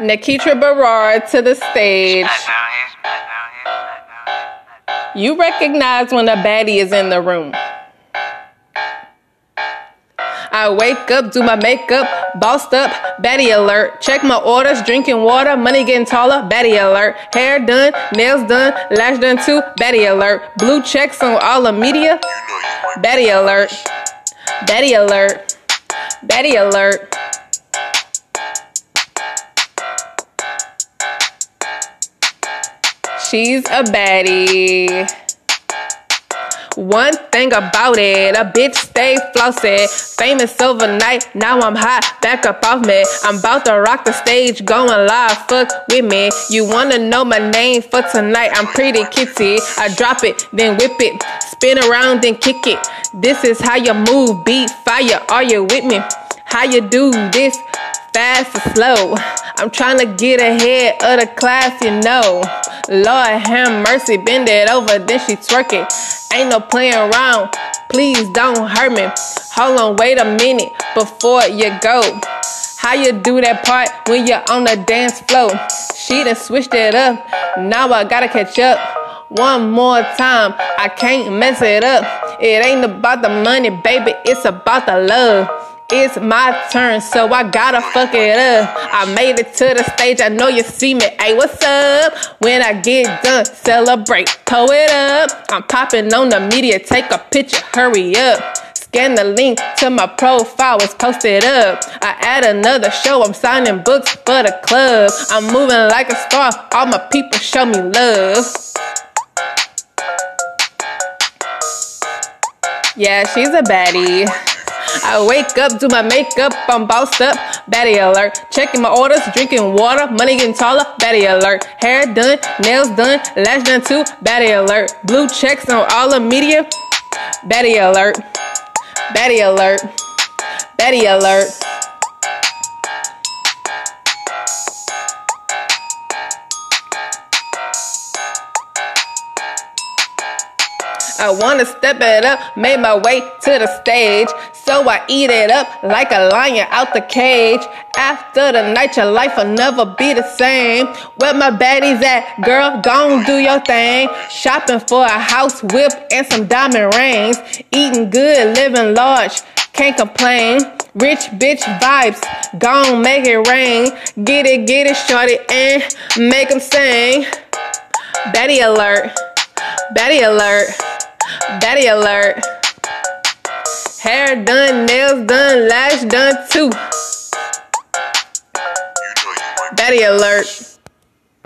Nikitra Berard to the stage. You recognize when a baddie is in the room. I wake up, do my makeup, bossed up, baddie alert. Check my orders, drinking water, money getting taller, baddie alert. Hair done, nails done, lash done too, baddie alert. Blue checks on all the media, baddie alert. Baddie alert. Baddie alert. She's a baddie. One thing about it, a bitch stay flossy. Famous overnight, now I'm hot, back up off me. I'm about to rock the stage, going live, fuck with me. You wanna know my name for tonight? I'm pretty kitty. I drop it, then whip it, spin around, then kick it. This is how you move, beat fire. Are you with me? How you do this? Fast or slow? I'm trying to get ahead of the class, you know. Lord have mercy, bend it over, then she twerk it. Ain't no playing around. Please don't hurt me. Hold on, wait a minute before you go. How you do that part when you're on the dance floor? She done switched it up. Now I gotta catch up. One more time, I can't mess it up. It ain't about the money, baby, it's about the love. It's my turn, so I gotta fuck it up. I made it to the stage, I know you see me. Hey, what's up? When I get done, celebrate, pull it up. I'm popping on the media, take a picture, hurry up. Scan the link to my profile, it's posted up. I add another show, I'm signing books for the club. I'm moving like a star, all my people show me love. Yeah, she's a baddie. I wake up, do my makeup, I'm bossed up, baddie alert. Checking my orders, drinking water, money getting taller, baddie alert. Hair done, nails done, lash done too, baddie alert. Blue checks on all the media, baddie alert. Baddie alert. Baddie alert. I wanna step it up, made my way to the stage. So I eat it up like a lion out the cage. After the night, your life will never be the same. Where my baddies at? Girl, gon' do your thing. Shopping for a house, whip, and some diamond rings. Eating good, living large, can't complain. Rich bitch vibes, gon' make it rain. Get it, get it, shorty, and make them sing. Baddie alert, baddie alert. Baddie alert. Hair done, nails done, lash done too. Baddie alert.